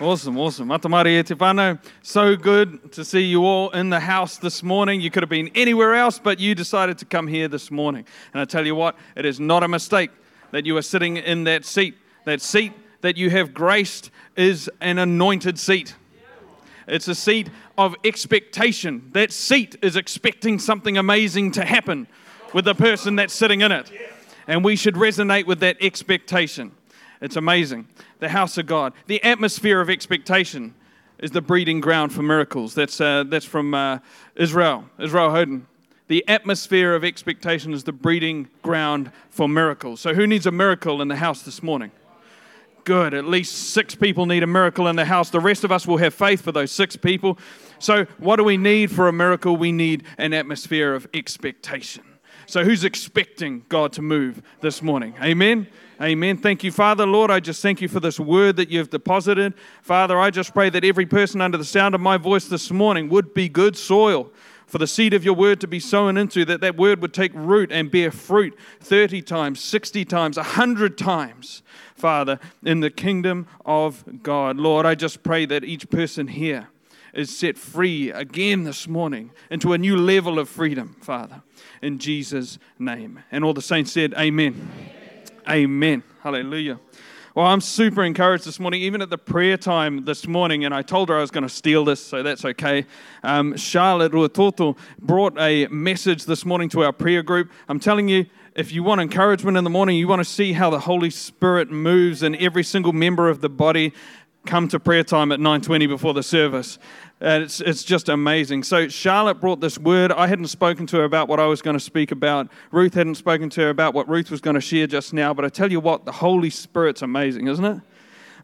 Awesome, awesome. Matamari e whānau. So good to see you all in the house this morning. You could have been anywhere else, but you decided to come here this morning. And I tell you what, it is not a mistake that you are sitting in that seat. That seat that you have graced is an anointed seat. It's a seat of expectation. That seat is expecting something amazing to happen with the person that's sitting in it. And we should resonate with that expectation. It's amazing. The house of God. The atmosphere of expectation is the breeding ground for miracles. That's, uh, that's from uh, Israel, Israel Houghton. The atmosphere of expectation is the breeding ground for miracles. So, who needs a miracle in the house this morning? Good. At least six people need a miracle in the house. The rest of us will have faith for those six people. So, what do we need for a miracle? We need an atmosphere of expectation. So, who's expecting God to move this morning? Amen. Amen. Thank you, Father. Lord, I just thank you for this word that you've deposited. Father, I just pray that every person under the sound of my voice this morning would be good soil for the seed of your word to be sown into, that that word would take root and bear fruit 30 times, 60 times, 100 times, Father, in the kingdom of God. Lord, I just pray that each person here is set free again this morning into a new level of freedom, Father, in Jesus' name. And all the saints said, Amen. Amen. Hallelujah. Well, I'm super encouraged this morning, even at the prayer time this morning, and I told her I was going to steal this, so that's okay. Um, Charlotte Ruatoto brought a message this morning to our prayer group. I'm telling you, if you want encouragement in the morning, you want to see how the Holy Spirit moves in every single member of the body, come to prayer time at 9.20 before the service. And it's, it's just amazing. So, Charlotte brought this word. I hadn't spoken to her about what I was going to speak about. Ruth hadn't spoken to her about what Ruth was going to share just now. But I tell you what, the Holy Spirit's amazing, isn't it?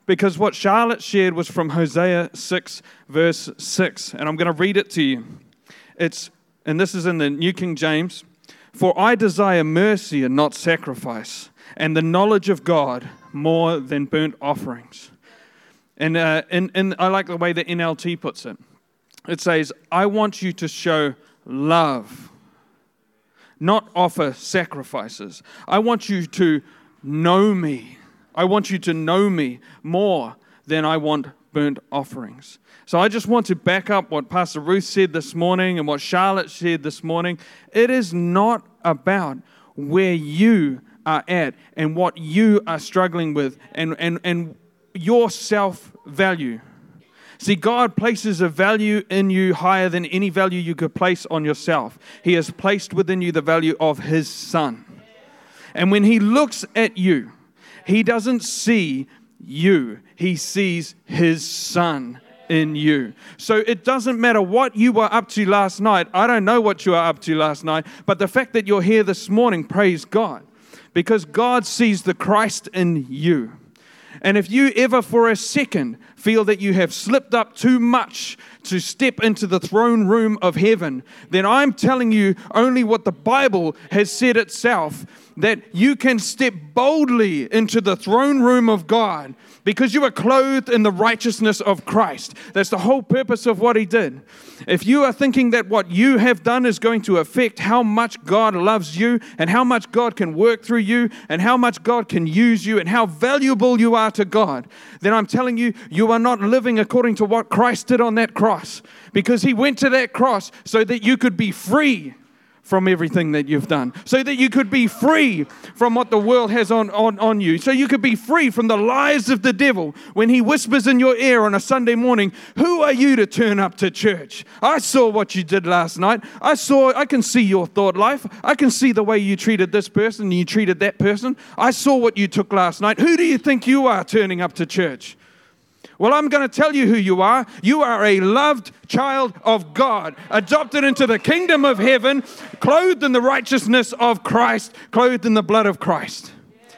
Because what Charlotte shared was from Hosea 6, verse 6. And I'm going to read it to you. It's, and this is in the New King James For I desire mercy and not sacrifice, and the knowledge of God more than burnt offerings. And, uh, and, and I like the way the NLT puts it. It says, I want you to show love, not offer sacrifices. I want you to know me. I want you to know me more than I want burnt offerings. So I just want to back up what Pastor Ruth said this morning and what Charlotte said this morning. It is not about where you are at and what you are struggling with and, and, and your self value. See, God places a value in you higher than any value you could place on yourself. He has placed within you the value of His Son. And when He looks at you, He doesn't see you, He sees His Son in you. So it doesn't matter what you were up to last night. I don't know what you were up to last night, but the fact that you're here this morning, praise God, because God sees the Christ in you. And if you ever for a second feel that you have slipped up too much to step into the throne room of heaven, then I'm telling you only what the Bible has said itself that you can step boldly into the throne room of God because you are clothed in the righteousness of Christ. That's the whole purpose of what he did. If you are thinking that what you have done is going to affect how much God loves you and how much God can work through you and how much God can use you and how valuable you are to God, then I'm telling you, you are not living according to what Christ did on that cross because he went to that cross so that you could be free from everything that you've done, so that you could be free from what the world has on, on, on you, so you could be free from the lies of the devil when he whispers in your ear on a Sunday morning, Who are you to turn up to church? I saw what you did last night. I saw, I can see your thought life. I can see the way you treated this person and you treated that person. I saw what you took last night. Who do you think you are turning up to church? Well, I'm going to tell you who you are. You are a loved child of God, adopted into the kingdom of heaven, clothed in the righteousness of Christ, clothed in the blood of Christ.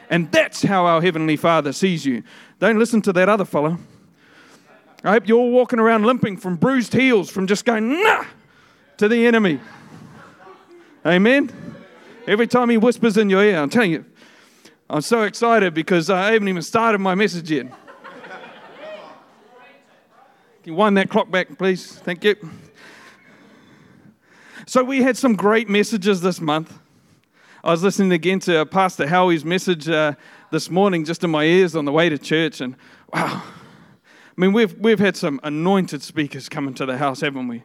And that's how our Heavenly Father sees you. Don't listen to that other fellow. I hope you're all walking around limping from bruised heels, from just going, nah, to the enemy. Amen? Every time he whispers in your ear, I'm telling you, I'm so excited because I haven't even started my message yet. Can you wind that clock back, please? Thank you. So, we had some great messages this month. I was listening again to Pastor Howie's message uh, this morning just in my ears on the way to church, and wow, I mean, we've, we've had some anointed speakers come into the house, haven't we?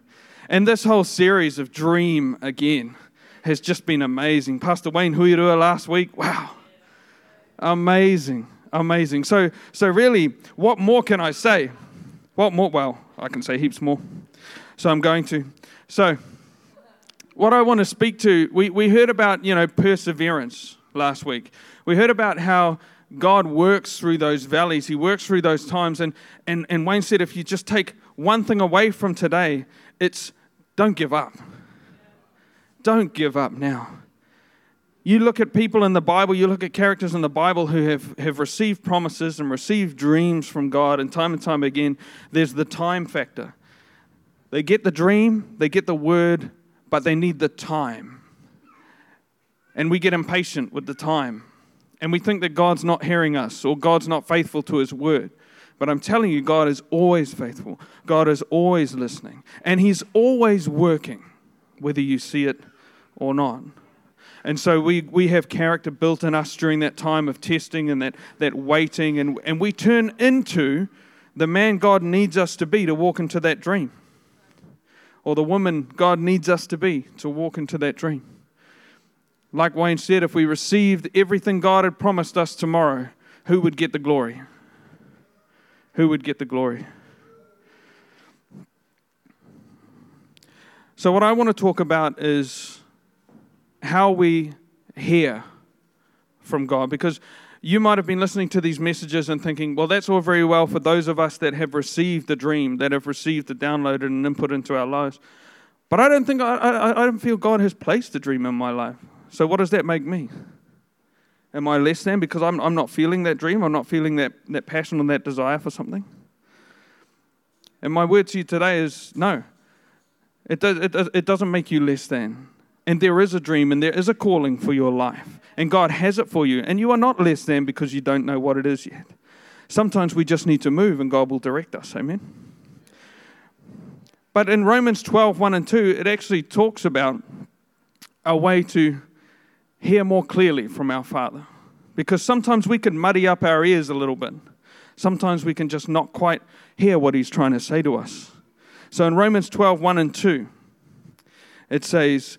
And this whole series of Dream Again has just been amazing. Pastor Wayne Huirua last week, wow, amazing, amazing. So, so really, what more can I say? What more? Well, I can say heaps more. So I'm going to. So, what I want to speak to, we, we heard about, you know, perseverance last week. We heard about how God works through those valleys, He works through those times. And, and, and Wayne said, if you just take one thing away from today, it's don't give up. Don't give up now. You look at people in the Bible, you look at characters in the Bible who have, have received promises and received dreams from God, and time and time again, there's the time factor. They get the dream, they get the word, but they need the time. And we get impatient with the time. And we think that God's not hearing us or God's not faithful to his word. But I'm telling you, God is always faithful. God is always listening. And he's always working, whether you see it or not. And so we, we have character built in us during that time of testing and that, that waiting, and, and we turn into the man God needs us to be to walk into that dream, or the woman God needs us to be to walk into that dream. Like Wayne said, if we received everything God had promised us tomorrow, who would get the glory? Who would get the glory? So, what I want to talk about is how we hear from God. Because you might have been listening to these messages and thinking, well, that's all very well for those of us that have received the dream, that have received the download and input into our lives. But I don't think, I, I, I don't feel God has placed a dream in my life. So, what does that make me? Am I less than because I'm, I'm not feeling that dream? I'm not feeling that, that passion and that desire for something? And my word to you today is no. It, does, it, it doesn't make you less than. And there is a dream and there is a calling for your life. And God has it for you. And you are not less than because you don't know what it is yet. Sometimes we just need to move and God will direct us. Amen. But in Romans 12, 1 and 2, it actually talks about a way to hear more clearly from our Father. Because sometimes we can muddy up our ears a little bit. Sometimes we can just not quite hear what He's trying to say to us. So in Romans 12, 1 and 2, it says,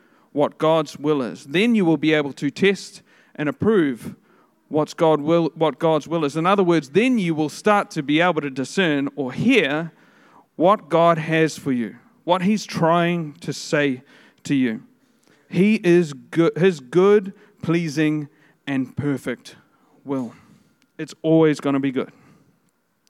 what God's will is. Then you will be able to test and approve what's God will, what God's will is. In other words, then you will start to be able to discern or hear what God has for you, what He's trying to say to you. He is good, His good, pleasing, and perfect will. It's always going to be good.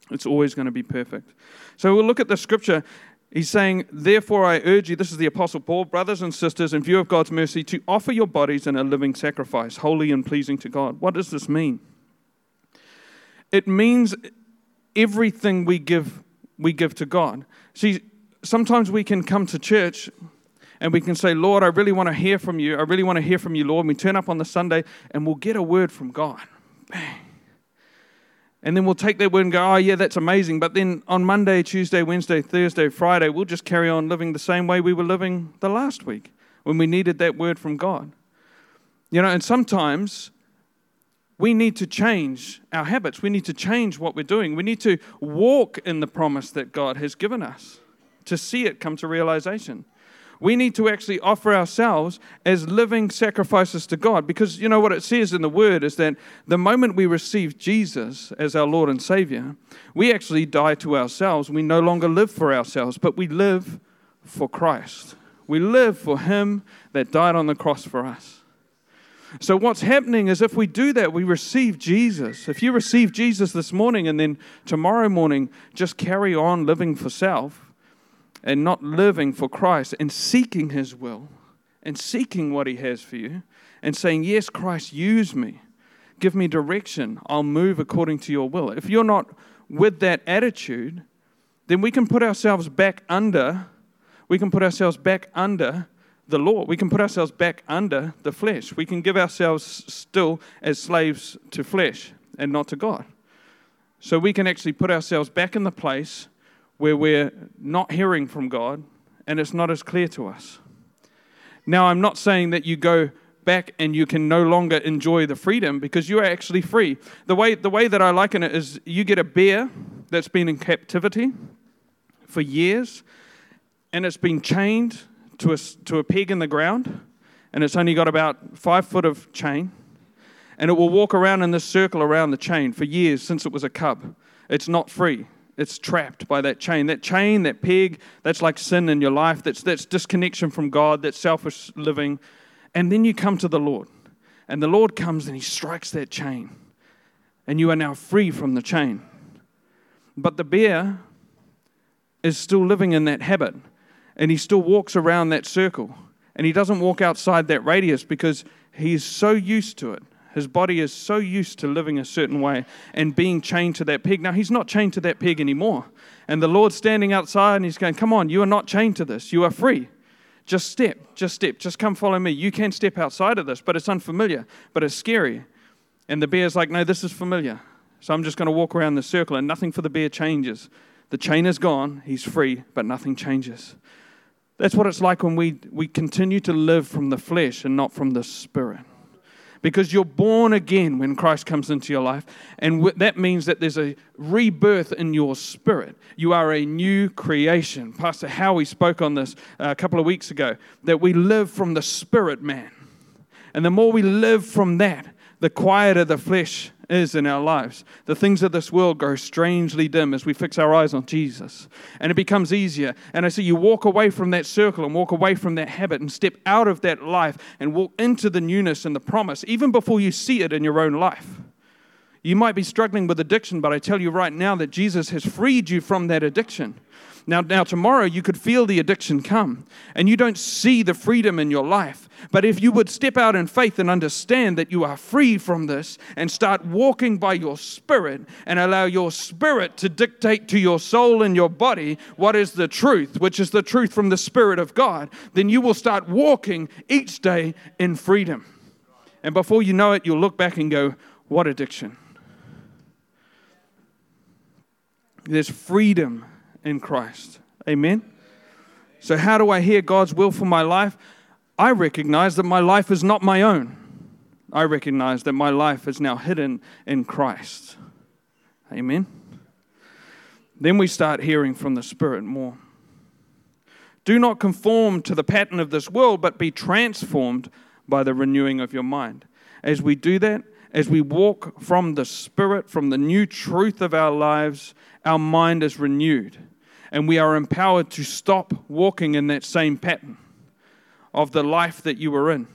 It's always going to be perfect. So we'll look at the scripture. He's saying, Therefore, I urge you, this is the Apostle Paul, brothers and sisters, in view of God's mercy, to offer your bodies in a living sacrifice, holy and pleasing to God. What does this mean? It means everything we give, we give to God. See, sometimes we can come to church and we can say, Lord, I really want to hear from you. I really want to hear from you, Lord. And we turn up on the Sunday and we'll get a word from God. Bang. And then we'll take that word and go, oh, yeah, that's amazing. But then on Monday, Tuesday, Wednesday, Thursday, Friday, we'll just carry on living the same way we were living the last week when we needed that word from God. You know, and sometimes we need to change our habits. We need to change what we're doing. We need to walk in the promise that God has given us to see it come to realization we need to actually offer ourselves as living sacrifices to God. Because you know what it says in the Word is that the moment we receive Jesus as our Lord and Savior, we actually die to ourselves. We no longer live for ourselves, but we live for Christ. We live for Him that died on the cross for us. So, what's happening is if we do that, we receive Jesus. If you receive Jesus this morning and then tomorrow morning just carry on living for self, and not living for Christ and seeking His will and seeking what He has for you and saying, Yes, Christ, use me. Give me direction. I'll move according to your will. If you're not with that attitude, then we can put ourselves back under, we can put ourselves back under the law. We can put ourselves back under the flesh. We can give ourselves still as slaves to flesh and not to God. So we can actually put ourselves back in the place where we're not hearing from God and it's not as clear to us. Now, I'm not saying that you go back and you can no longer enjoy the freedom because you are actually free. The way, the way that I liken it is you get a bear that's been in captivity for years and it's been chained to a, to a peg in the ground and it's only got about five foot of chain and it will walk around in this circle around the chain for years since it was a cub. It's not free. It's trapped by that chain. That chain, that peg, that's like sin in your life. That's, that's disconnection from God, that's selfish living. And then you come to the Lord. And the Lord comes and He strikes that chain. And you are now free from the chain. But the bear is still living in that habit. And he still walks around that circle. And he doesn't walk outside that radius because he's so used to it. His body is so used to living a certain way and being chained to that peg. Now, he's not chained to that peg anymore. And the Lord's standing outside and he's going, Come on, you are not chained to this. You are free. Just step, just step, just come follow me. You can step outside of this, but it's unfamiliar, but it's scary. And the bear's like, No, this is familiar. So I'm just going to walk around the circle and nothing for the bear changes. The chain is gone, he's free, but nothing changes. That's what it's like when we, we continue to live from the flesh and not from the spirit because you're born again when Christ comes into your life. And that means that there's a rebirth in your spirit. You are a new creation. Pastor Howie spoke on this uh, a couple of weeks ago that we live from the spirit man. And the more we live from that, the quieter the flesh is in our lives. The things of this world grow strangely dim as we fix our eyes on Jesus. And it becomes easier. And I say you walk away from that circle and walk away from that habit and step out of that life and walk into the newness and the promise, even before you see it in your own life. You might be struggling with addiction, but I tell you right now that Jesus has freed you from that addiction. Now, now tomorrow you could feel the addiction come and you don't see the freedom in your life. But if you would step out in faith and understand that you are free from this and start walking by your spirit and allow your spirit to dictate to your soul and your body what is the truth, which is the truth from the Spirit of God, then you will start walking each day in freedom. And before you know it, you'll look back and go, What addiction? There's freedom in Christ. Amen. So, how do I hear God's will for my life? I recognize that my life is not my own. I recognize that my life is now hidden in Christ. Amen. Then we start hearing from the Spirit more. Do not conform to the pattern of this world, but be transformed by the renewing of your mind. As we do that, as we walk from the Spirit, from the new truth of our lives, our mind is renewed and we are empowered to stop walking in that same pattern of the life that you were in.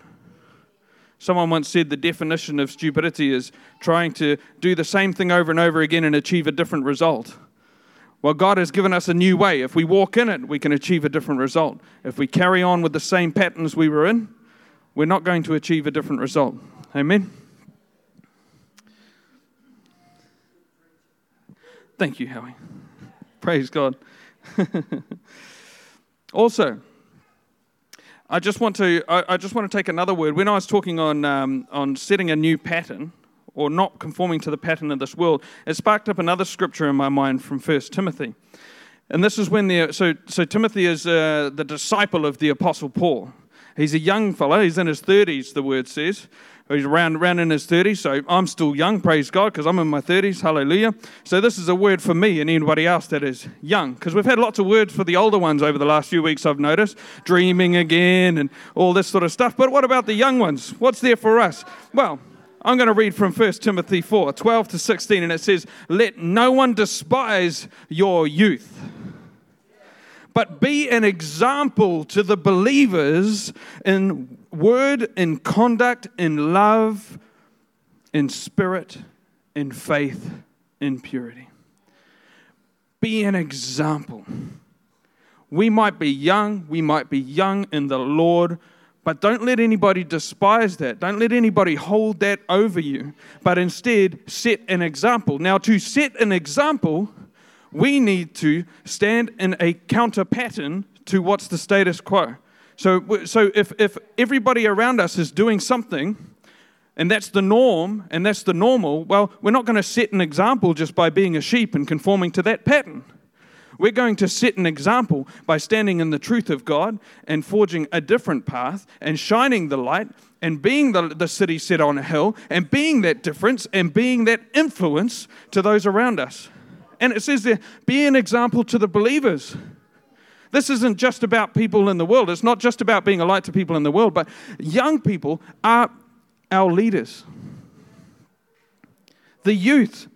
Someone once said the definition of stupidity is trying to do the same thing over and over again and achieve a different result. Well, God has given us a new way. If we walk in it, we can achieve a different result. If we carry on with the same patterns we were in, we're not going to achieve a different result. Amen. Thank you, Howie. Praise God. also, I just want to I, I, just want to take another word. When I was talking on um, on setting a new pattern or not conforming to the pattern of this world, it sparked up another scripture in my mind from First Timothy, and this is when the so so Timothy is uh, the disciple of the apostle Paul. He's a young fellow. He's in his thirties. The word says, He's around, around in his 30s, so I'm still young, praise God, because I'm in my 30s, hallelujah. So this is a word for me and anybody else that is young, because we've had lots of words for the older ones over the last few weeks, I've noticed, dreaming again and all this sort of stuff. But what about the young ones? What's there for us? Well, I'm going to read from 1 Timothy 4 12 to 16, and it says, Let no one despise your youth but be an example to the believers in word, in conduct, in love, in spirit, in faith, in purity. Be an example. We might be young, we might be young in the Lord, but don't let anybody despise that. Don't let anybody hold that over you, but instead set an example. Now, to set an example, we need to stand in a counter pattern to what's the status quo. So, so if, if everybody around us is doing something, and that's the norm and that's the normal, well, we're not going to set an example just by being a sheep and conforming to that pattern. We're going to set an example by standing in the truth of God and forging a different path and shining the light and being the, the city set on a hill and being that difference and being that influence to those around us. And it says there, be an example to the believers. This isn't just about people in the world. It's not just about being a light to people in the world, but young people are our leaders. The youth,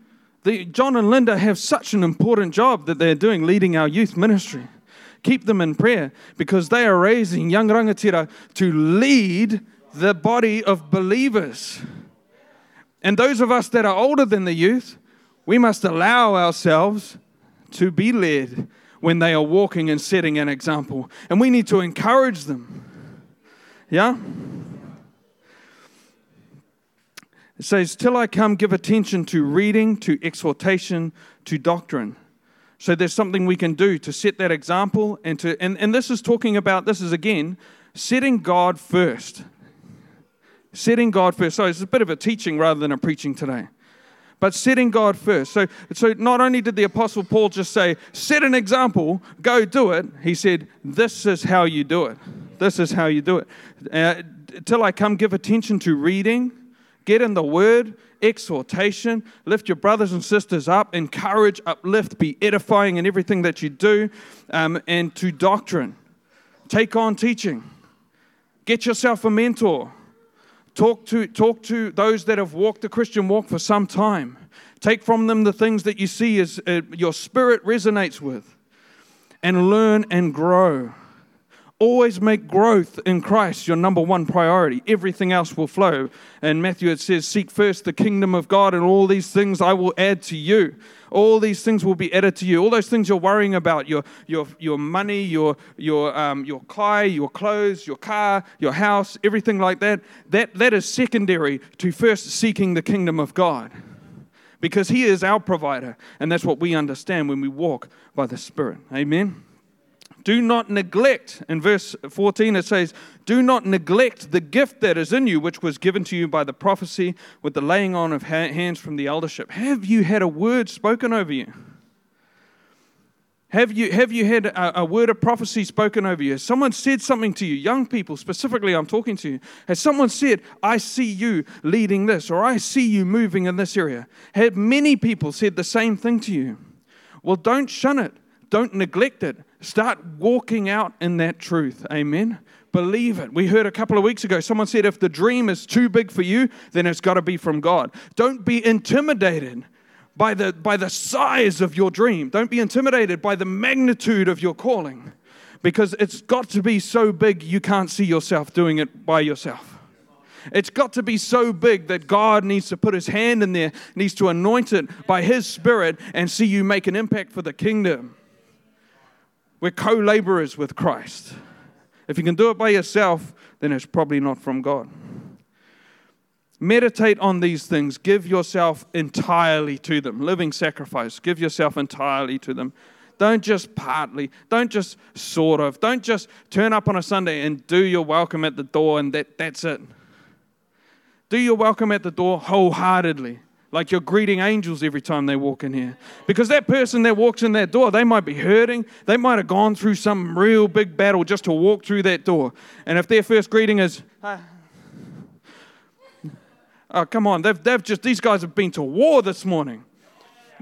the, John and Linda have such an important job that they're doing leading our youth ministry. Keep them in prayer because they are raising young rangatira to lead the body of believers. And those of us that are older than the youth, we must allow ourselves to be led when they are walking and setting an example. And we need to encourage them. Yeah? It says, Till I come, give attention to reading, to exhortation, to doctrine. So there's something we can do to set that example and to and, and this is talking about this is again setting God first. Setting God first. So it's a bit of a teaching rather than a preaching today. But setting God first. So, so not only did the Apostle Paul just say, set an example, go do it, he said, this is how you do it. This is how you do it. Uh, till I come, give attention to reading, Get in the word, exhortation, lift your brothers and sisters up, encourage, uplift, be edifying in everything that you do, um, and to doctrine. Take on teaching. Get yourself a mentor. Talk to, talk to those that have walked the Christian walk for some time. Take from them the things that you see as uh, your spirit resonates with, and learn and grow. Always make growth in Christ your number one priority. Everything else will flow. And Matthew, it says, Seek first the kingdom of God, and all these things I will add to you. All these things will be added to you. All those things you're worrying about your, your, your money, your, your, um, your kai, your clothes, your car, your house, everything like that, that that is secondary to first seeking the kingdom of God. Because He is our provider. And that's what we understand when we walk by the Spirit. Amen. Do not neglect, in verse 14 it says, Do not neglect the gift that is in you, which was given to you by the prophecy with the laying on of hands from the eldership. Have you had a word spoken over you? Have you, have you had a, a, word of prophecy spoken over you? Has someone said something to you? Young people, specifically, I'm talking to you. Has someone said, I see you leading this, or I see you moving in this area? Have many people said the same thing to you? Well, don't shun it, don't neglect it. Start walking out in that truth. Amen. Believe it. We heard a couple of weeks ago, someone said, if the dream is too big for you, then it's got to be from God. Don't be intimidated by the, by the size of your dream. Don't be intimidated by the magnitude of your calling because it's got to be so big you can't see yourself doing it by yourself. It's got to be so big that God needs to put his hand in there, needs to anoint it by his spirit and see you make an impact for the kingdom. We're co laborers with Christ. If you can do it by yourself, then it's probably not from God. Meditate on these things. Give yourself entirely to them. Living sacrifice. Give yourself entirely to them. Don't just partly. Don't just sort of. Don't just turn up on a Sunday and do your welcome at the door and that, that's it. Do your welcome at the door wholeheartedly. Like you're greeting angels every time they walk in here. Because that person that walks in that door, they might be hurting. They might have gone through some real big battle just to walk through that door. And if their first greeting is, oh, come on, they've, they've just, these guys have been to war this morning.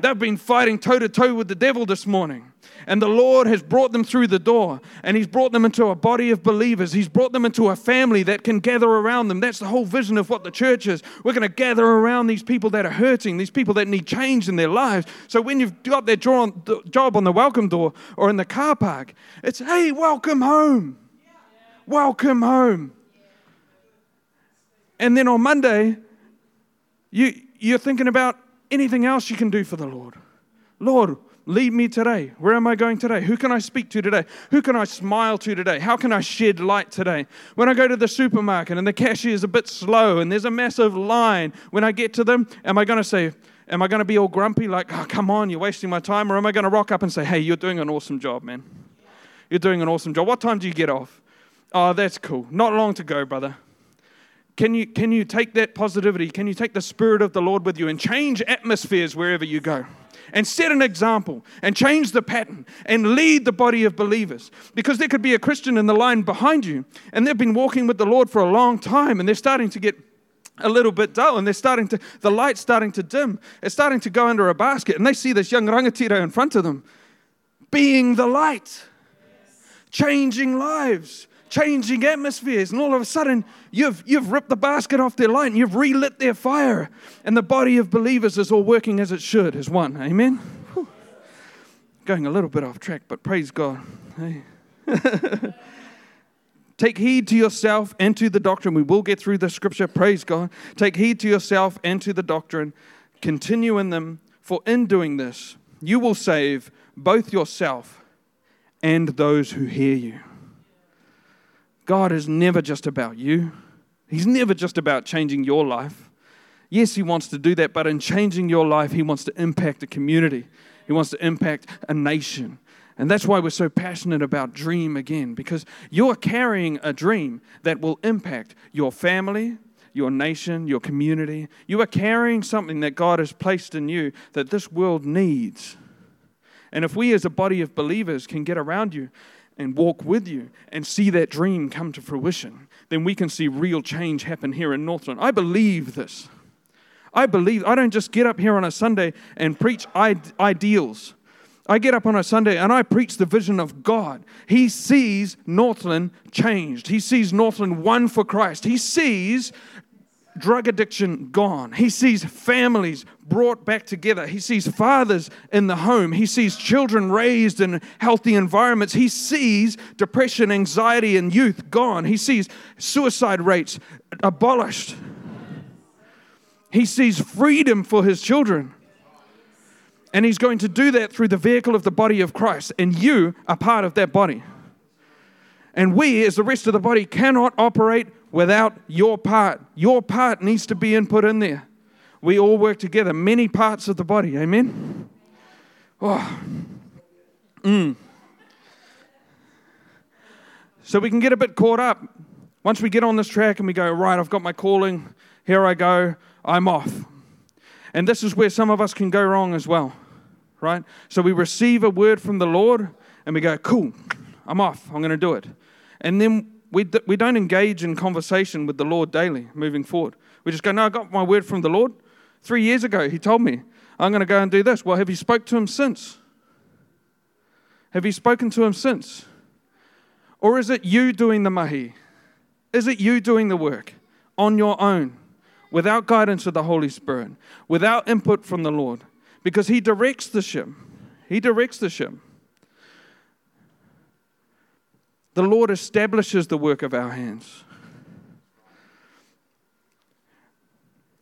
They've been fighting toe to toe with the devil this morning. And the Lord has brought them through the door and He's brought them into a body of believers. He's brought them into a family that can gather around them. That's the whole vision of what the church is. We're going to gather around these people that are hurting, these people that need change in their lives. So when you've got their job on the welcome door or in the car park, it's, hey, welcome home. Welcome home. And then on Monday, you, you're thinking about anything else you can do for the Lord. Lord, lead me today. Where am I going today? Who can I speak to today? Who can I smile to today? How can I shed light today? When I go to the supermarket and the cashier is a bit slow and there's a massive line, when I get to them, am I going to say, Am I going to be all grumpy, like, oh, come on, you're wasting my time? Or am I going to rock up and say, hey, you're doing an awesome job, man? You're doing an awesome job. What time do you get off? Oh, that's cool. Not long to go, brother. Can you, can you take that positivity? Can you take the Spirit of the Lord with you and change atmospheres wherever you go? And set an example and change the pattern and lead the body of believers. Because there could be a Christian in the line behind you and they've been walking with the Lord for a long time and they're starting to get a little bit dull and they're starting to, the light's starting to dim. It's starting to go under a basket and they see this young rangatira in front of them being the light, changing lives, changing atmospheres. And all of a sudden, you've, you've ripped the basket off their light and you've relit their fire. And the body of believers is all working as it should, as one. Amen? Whew. Going a little bit off track, but praise God. Hey. Take heed to yourself and to the doctrine. We will get through the scripture. Praise God. Take heed to yourself and to the doctrine. Continue in them, for in doing this, you will save both yourself and those who hear you. God is never just about you, He's never just about changing your life. Yes, He wants to do that, but in changing your life, He wants to impact a community, He wants to impact a nation. And that's why we're so passionate about dream again, because you're carrying a dream that will impact your family, your nation, your community. You are carrying something that God has placed in you that this world needs. And if we as a body of believers can get around you and walk with you and see that dream come to fruition, then we can see real change happen here in Northland. I believe this. I believe, I don't just get up here on a Sunday and preach ideals. I get up on a Sunday and I preach the vision of God. He sees Northland changed. He sees Northland won for Christ. He sees drug addiction gone. He sees families brought back together. He sees fathers in the home. He sees children raised in healthy environments. He sees depression, anxiety, and youth gone. He sees suicide rates abolished. He sees freedom for his children. And he's going to do that through the vehicle of the body of Christ. And you are part of that body. And we, as the rest of the body, cannot operate without your part. Your part needs to be input in there. We all work together, many parts of the body. Amen? Oh. Mm. So we can get a bit caught up. Once we get on this track and we go, right, I've got my calling, here I go, I'm off. And this is where some of us can go wrong as well, right? So we receive a word from the Lord and we go, cool, I'm off, I'm going to do it. And then we, we don't engage in conversation with the Lord daily moving forward. We just go, no, I got my word from the Lord. Three years ago, he told me, I'm going to go and do this. Well, have you spoke to him since? Have you spoken to him since? Or is it you doing the mahi? Is it you doing the work on your own? without guidance of the Holy Spirit, without input from the Lord, because He directs the ship. He directs the ship. The Lord establishes the work of our hands.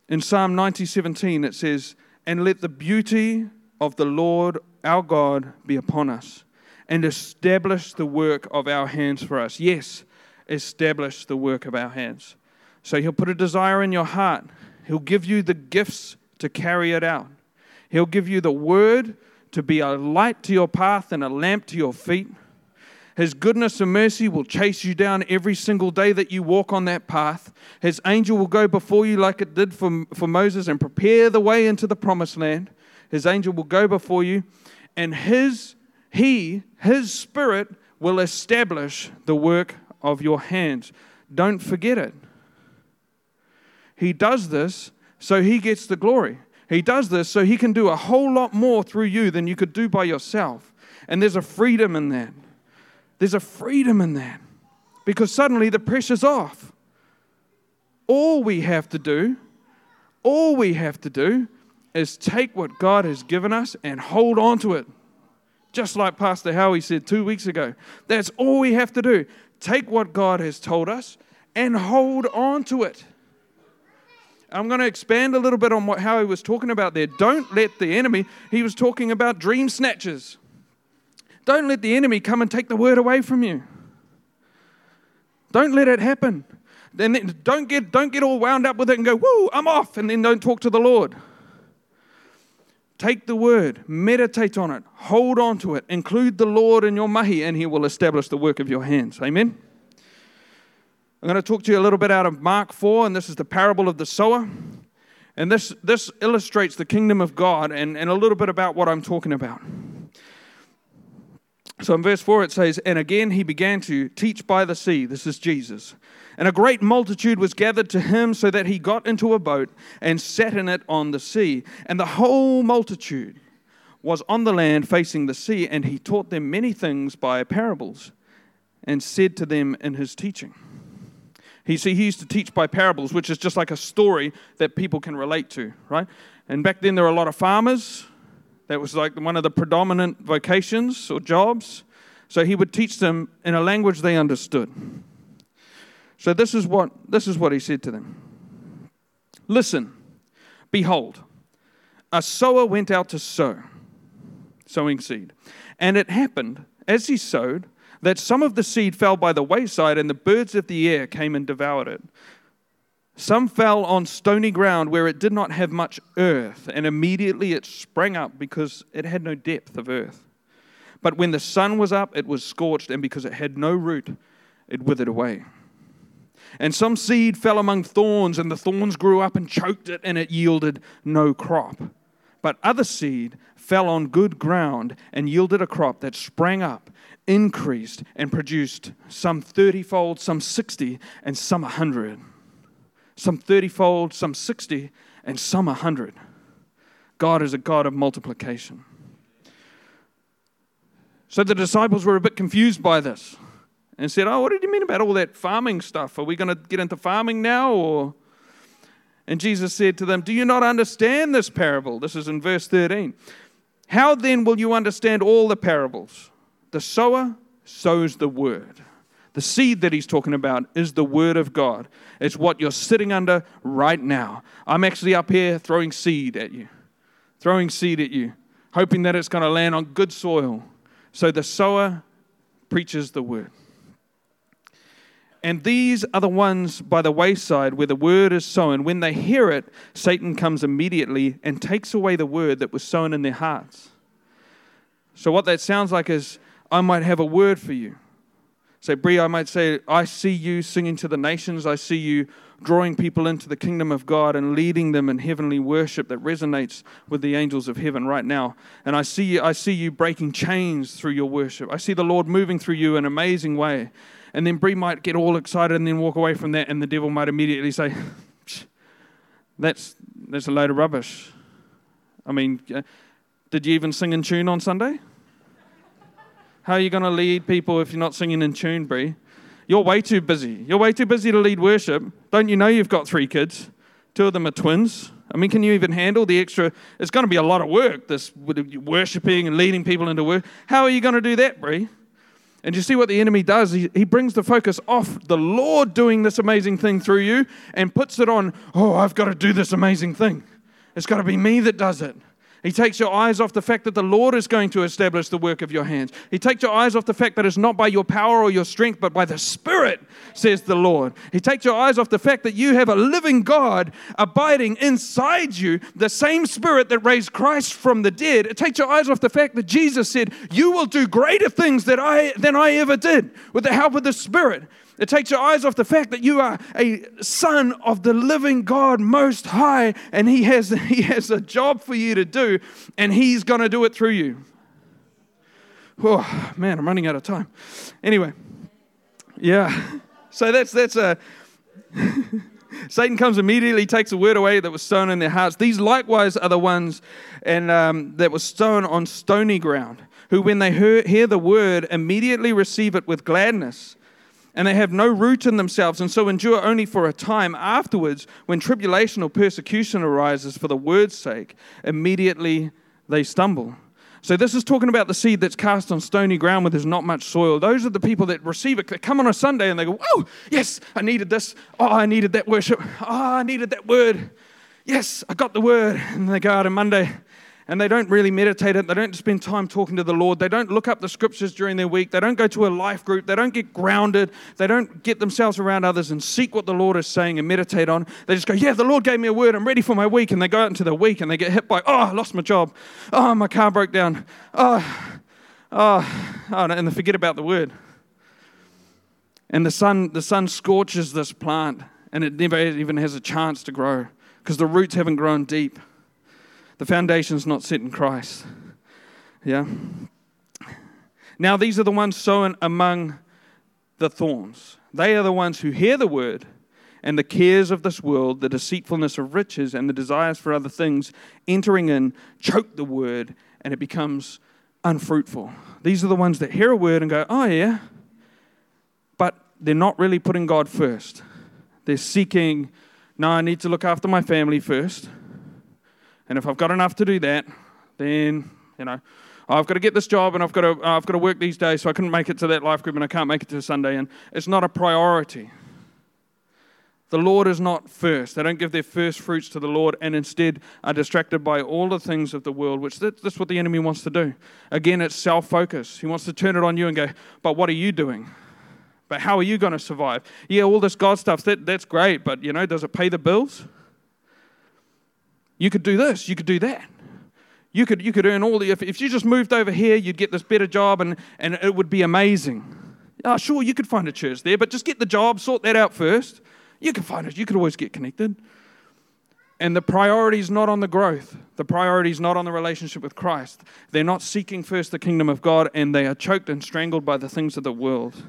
In Psalm 90:17 it says, "And let the beauty of the Lord our God be upon us, and establish the work of our hands for us." Yes, establish the work of our hands. So He'll put a desire in your heart. He'll give you the gifts to carry it out. He'll give you the word to be a light to your path and a lamp to your feet. His goodness and mercy will chase you down every single day that you walk on that path. His angel will go before you like it did for, for Moses and prepare the way into the promised land. His angel will go before you, and his he, his spirit, will establish the work of your hands. Don't forget it. He does this so he gets the glory. He does this so he can do a whole lot more through you than you could do by yourself. And there's a freedom in that. There's a freedom in that because suddenly the pressure's off. All we have to do, all we have to do is take what God has given us and hold on to it. Just like Pastor Howie said two weeks ago. That's all we have to do. Take what God has told us and hold on to it. I'm going to expand a little bit on what, Howie was talking about there. Don't let the enemy, he was talking about dream snatchers. Don't let the enemy come and take the word away from you. Don't let it happen. Then don't get, don't get all wound up with it and go, woo, I'm off, and then don't talk to the Lord. Take the word, meditate on it, hold on to it, include the Lord in your mahi, and he will establish the work of your hands. Amen. I'm going to talk to you a little bit out of Mark 4, and this is the parable of the sower. And this, this illustrates the kingdom of God and, and a little bit about what I'm talking about. So in verse 4 it says, And again he began to teach by the sea. This is Jesus. And a great multitude was gathered to him, so that he got into a boat and sat in it on the sea. And the whole multitude was on the land facing the sea, and he taught them many things by parables, and said to them in his teaching. He, see, he used to teach by parables, which is just like a story that people can relate to, right? And back then there were a lot of farmers. That was like one of the predominant vocations or jobs. So he would teach them in a language they understood. So this is what this is what he said to them. Listen, behold, a sower went out to sow, sowing seed. And it happened as he sowed that some of the seed fell by the wayside, and the birds of the air came and devoured it. Some fell on stony ground where it did not have much earth, and immediately it sprang up because it had no depth of earth. But when the sun was up, it was scorched, and because it had no root, it withered away. And some seed fell among thorns, and the thorns grew up and choked it, and it yielded no crop. But other seed fell on good ground and yielded a crop that sprang up, increased, and produced some thirtyfold, some sixty, and some a hundred. Some thirtyfold, some sixty, and some a hundred. God is a God of multiplication. So the disciples were a bit confused by this and said, Oh, what did you mean about all that farming stuff? Are we going to get into farming now? Or and Jesus said to them, Do you not understand this parable? This is in verse 13. How then will you understand all the parables? The sower sows the word. The seed that he's talking about is the word of God. It's what you're sitting under right now. I'm actually up here throwing seed at you, throwing seed at you, hoping that it's going to land on good soil. So the sower preaches the word. And these are the ones by the wayside where the word is sown. When they hear it, Satan comes immediately and takes away the word that was sown in their hearts. So, what that sounds like is I might have a word for you. Say, Brie, I might say, I see you singing to the nations. I see you drawing people into the kingdom of God and leading them in heavenly worship that resonates with the angels of heaven right now. And I see you, I see you breaking chains through your worship. I see the Lord moving through you in an amazing way. And then Brie might get all excited and then walk away from that, and the devil might immediately say, that's, that's a load of rubbish. I mean, uh, did you even sing in tune on Sunday? How are you going to lead people if you're not singing in tune, Brie? You're way too busy. You're way too busy to lead worship. Don't you know you've got three kids? Two of them are twins. I mean, can you even handle the extra? It's going to be a lot of work, this worshiping and leading people into work. How are you going to do that, Brie? And you see what the enemy does? He, he brings the focus off the Lord doing this amazing thing through you and puts it on, oh, I've got to do this amazing thing. It's got to be me that does it. He takes your eyes off the fact that the Lord is going to establish the work of your hands. He takes your eyes off the fact that it's not by your power or your strength, but by the Spirit, says the Lord. He takes your eyes off the fact that you have a living God abiding inside you, the same Spirit that raised Christ from the dead. It takes your eyes off the fact that Jesus said, You will do greater things that I, than I ever did with the help of the Spirit. It takes your eyes off the fact that you are a son of the living God most high, and He has, he has a job for you to do, and He's going to do it through you. Oh, man, I'm running out of time. Anyway, yeah. So that's, that's a. Satan comes immediately, takes the word away that was sown in their hearts. These likewise are the ones and, um, that was sown on stony ground, who, when they hear, hear the word, immediately receive it with gladness and they have no root in themselves, and so endure only for a time. Afterwards, when tribulation or persecution arises for the word's sake, immediately they stumble. So, this is talking about the seed that's cast on stony ground where there's not much soil. Those are the people that receive it. They come on a Sunday and they go, Oh, yes, I needed this. Oh, I needed that worship. Oh, I needed that word. Yes, I got the word. And they go out on Monday and they don't really meditate it. They don't spend time talking to the Lord. They don't look up the scriptures during their week. They don't go to a life group. They don't get grounded. They don't get themselves around others and seek what the Lord is saying and meditate on. They just go, Yeah, the Lord gave me a word. I'm ready for my week. And they go out into the week and they get hit by, Oh, I lost my job. Oh, my car broke down. Oh, oh, oh and they forget about the word. And the sun, the sun scorches this plant and it never even has a chance to grow because the roots haven't grown deep. The foundation's not set in Christ. Yeah? Now, these are the ones sown among the thorns. They are the ones who hear the word, and the cares of this world, the deceitfulness of riches, and the desires for other things entering in choke the word, and it becomes unfruitful. These are the ones that hear a word and go, Oh, yeah, but they're not really putting God first. They're seeking, No, I need to look after my family first. And if I've got enough to do that, then, you know, I've got to get this job and I've got to, I've got to work these days, so I couldn't make it to that life group and I can't make it to Sunday. And it's not a priority. The Lord is not first. They don't give their first fruits to the Lord and instead are distracted by all the things of the world, which that's what the enemy wants to do. Again, it's self focus. He wants to turn it on you and go, But what are you doing? But how are you going to survive? Yeah, all this God stuff, that, that's great, but you know, does it pay the bills? You could do this, you could do that. You could, you could earn all the, if, if you just moved over here, you'd get this better job and, and it would be amazing. Oh, sure, you could find a church there, but just get the job, sort that out first. You can find it, you could always get connected. And the priority is not on the growth. The priority is not on the relationship with Christ. They're not seeking first the kingdom of God and they are choked and strangled by the things of the world.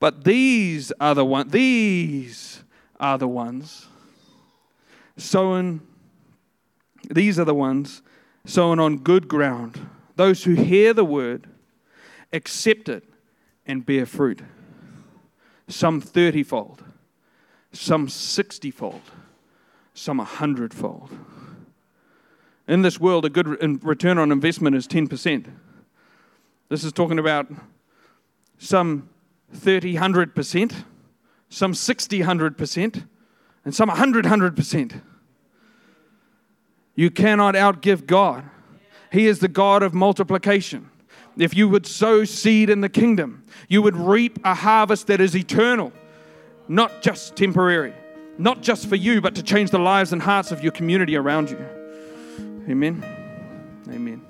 But these are the one these are the ones sown these are the ones sown on good ground, those who hear the word, accept it, and bear fruit. Some 30 fold, some 60 fold, some 100 fold. In this world, a good return on investment is 10%. This is talking about some 30, 100%, some 60, 100%, and some 100, 100%. You cannot outgive God. He is the God of multiplication. If you would sow seed in the kingdom, you would reap a harvest that is eternal, not just temporary, not just for you, but to change the lives and hearts of your community around you. Amen. Amen.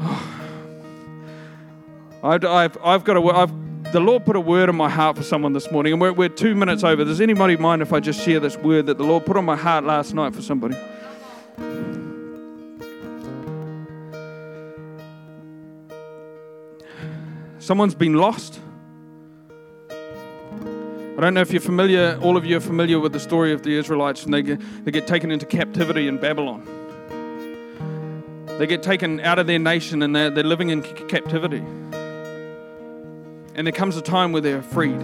I've, I've, I've got a, I've, the Lord put a word in my heart for someone this morning, and we're, we're two minutes over. Does anybody mind if I just share this word that the Lord put on my heart last night for somebody? Someone's been lost. I don't know if you're familiar, all of you are familiar with the story of the Israelites, and they get, they get taken into captivity in Babylon. They get taken out of their nation and they're, they're living in captivity. And there comes a time where they're freed.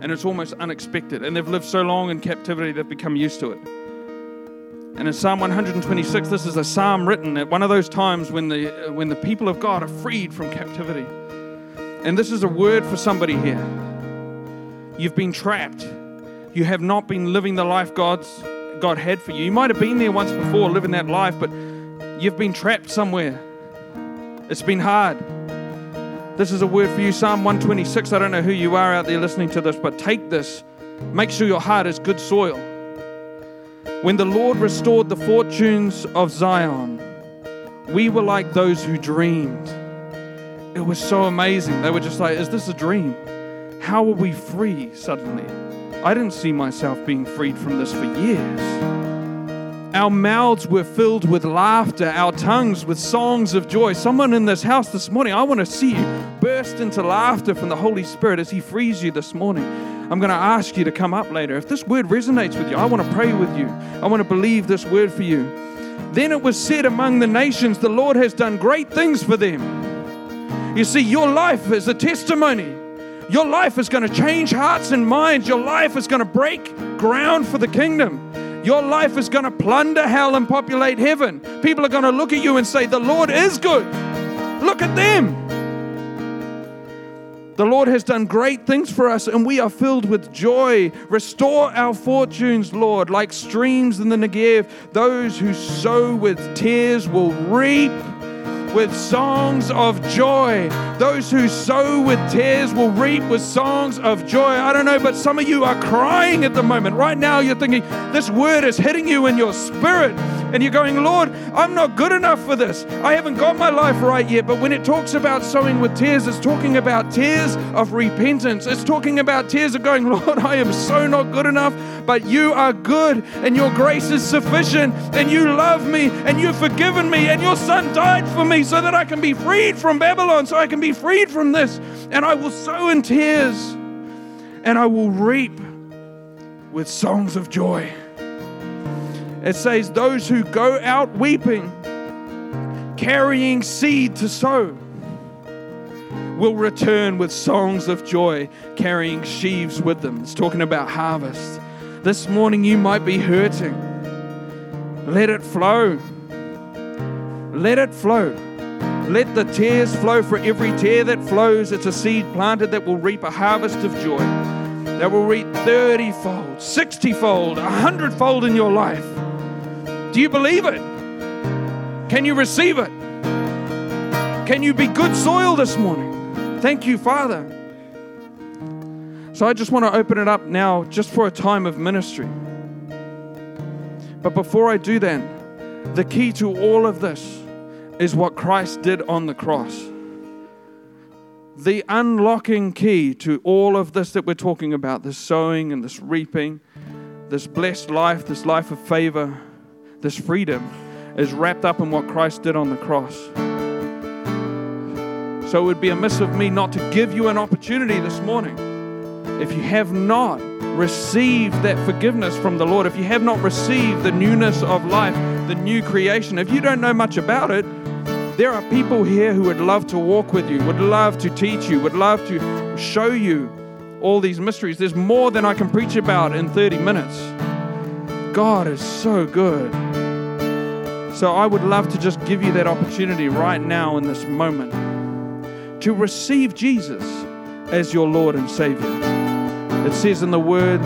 And it's almost unexpected. And they've lived so long in captivity, they've become used to it. And in Psalm 126, this is a psalm written at one of those times when the, when the people of God are freed from captivity. And this is a word for somebody here. You've been trapped. You have not been living the life God's, God had for you. You might have been there once before, living that life, but you've been trapped somewhere. It's been hard. This is a word for you, Psalm 126. I don't know who you are out there listening to this, but take this. Make sure your heart is good soil. When the Lord restored the fortunes of Zion, we were like those who dreamed. It was so amazing. They were just like, Is this a dream? How are we free suddenly? I didn't see myself being freed from this for years. Our mouths were filled with laughter, our tongues with songs of joy. Someone in this house this morning, I want to see you burst into laughter from the Holy Spirit as He frees you this morning. I'm going to ask you to come up later. If this word resonates with you, I want to pray with you. I want to believe this word for you. Then it was said among the nations, The Lord has done great things for them. You see, your life is a testimony. Your life is going to change hearts and minds. Your life is going to break ground for the kingdom. Your life is going to plunder hell and populate heaven. People are going to look at you and say, The Lord is good. Look at them. The Lord has done great things for us, and we are filled with joy. Restore our fortunes, Lord, like streams in the Negev. Those who sow with tears will reap with songs of joy. Those who sow with tears will reap with songs of joy. I don't know, but some of you are crying at the moment. Right now, you're thinking, this word is hitting you in your spirit. And you're going, Lord, I'm not good enough for this. I haven't got my life right yet. But when it talks about sowing with tears, it's talking about tears of repentance. It's talking about tears of going, Lord, I am so not good enough, but you are good and your grace is sufficient and you love me and you've forgiven me and your son died for me so that I can be freed from Babylon, so I can be freed from this. And I will sow in tears and I will reap with songs of joy. It says, Those who go out weeping, carrying seed to sow, will return with songs of joy, carrying sheaves with them. It's talking about harvest. This morning you might be hurting. Let it flow. Let it flow. Let the tears flow. For every tear that flows, it's a seed planted that will reap a harvest of joy, that will reap 30 fold, 60 fold, 100 fold in your life. Do you believe it? Can you receive it? Can you be good soil this morning? Thank you, Father. So I just want to open it up now just for a time of ministry. But before I do that, the key to all of this is what Christ did on the cross. The unlocking key to all of this that we're talking about this sowing and this reaping, this blessed life, this life of favor, this freedom is wrapped up in what Christ did on the cross. So it would be amiss of me not to give you an opportunity this morning. If you have not received that forgiveness from the Lord, if you have not received the newness of life, the new creation, if you don't know much about it, there are people here who would love to walk with you, would love to teach you, would love to show you all these mysteries. There's more than I can preach about in 30 minutes. God is so good. So I would love to just give you that opportunity right now in this moment to receive Jesus as your Lord and Savior. It says in the Word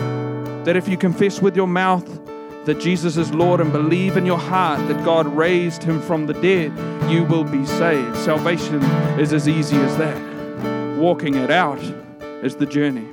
that if you confess with your mouth that Jesus is Lord and believe in your heart that God raised him from the dead, you will be saved. Salvation is as easy as that. Walking it out is the journey.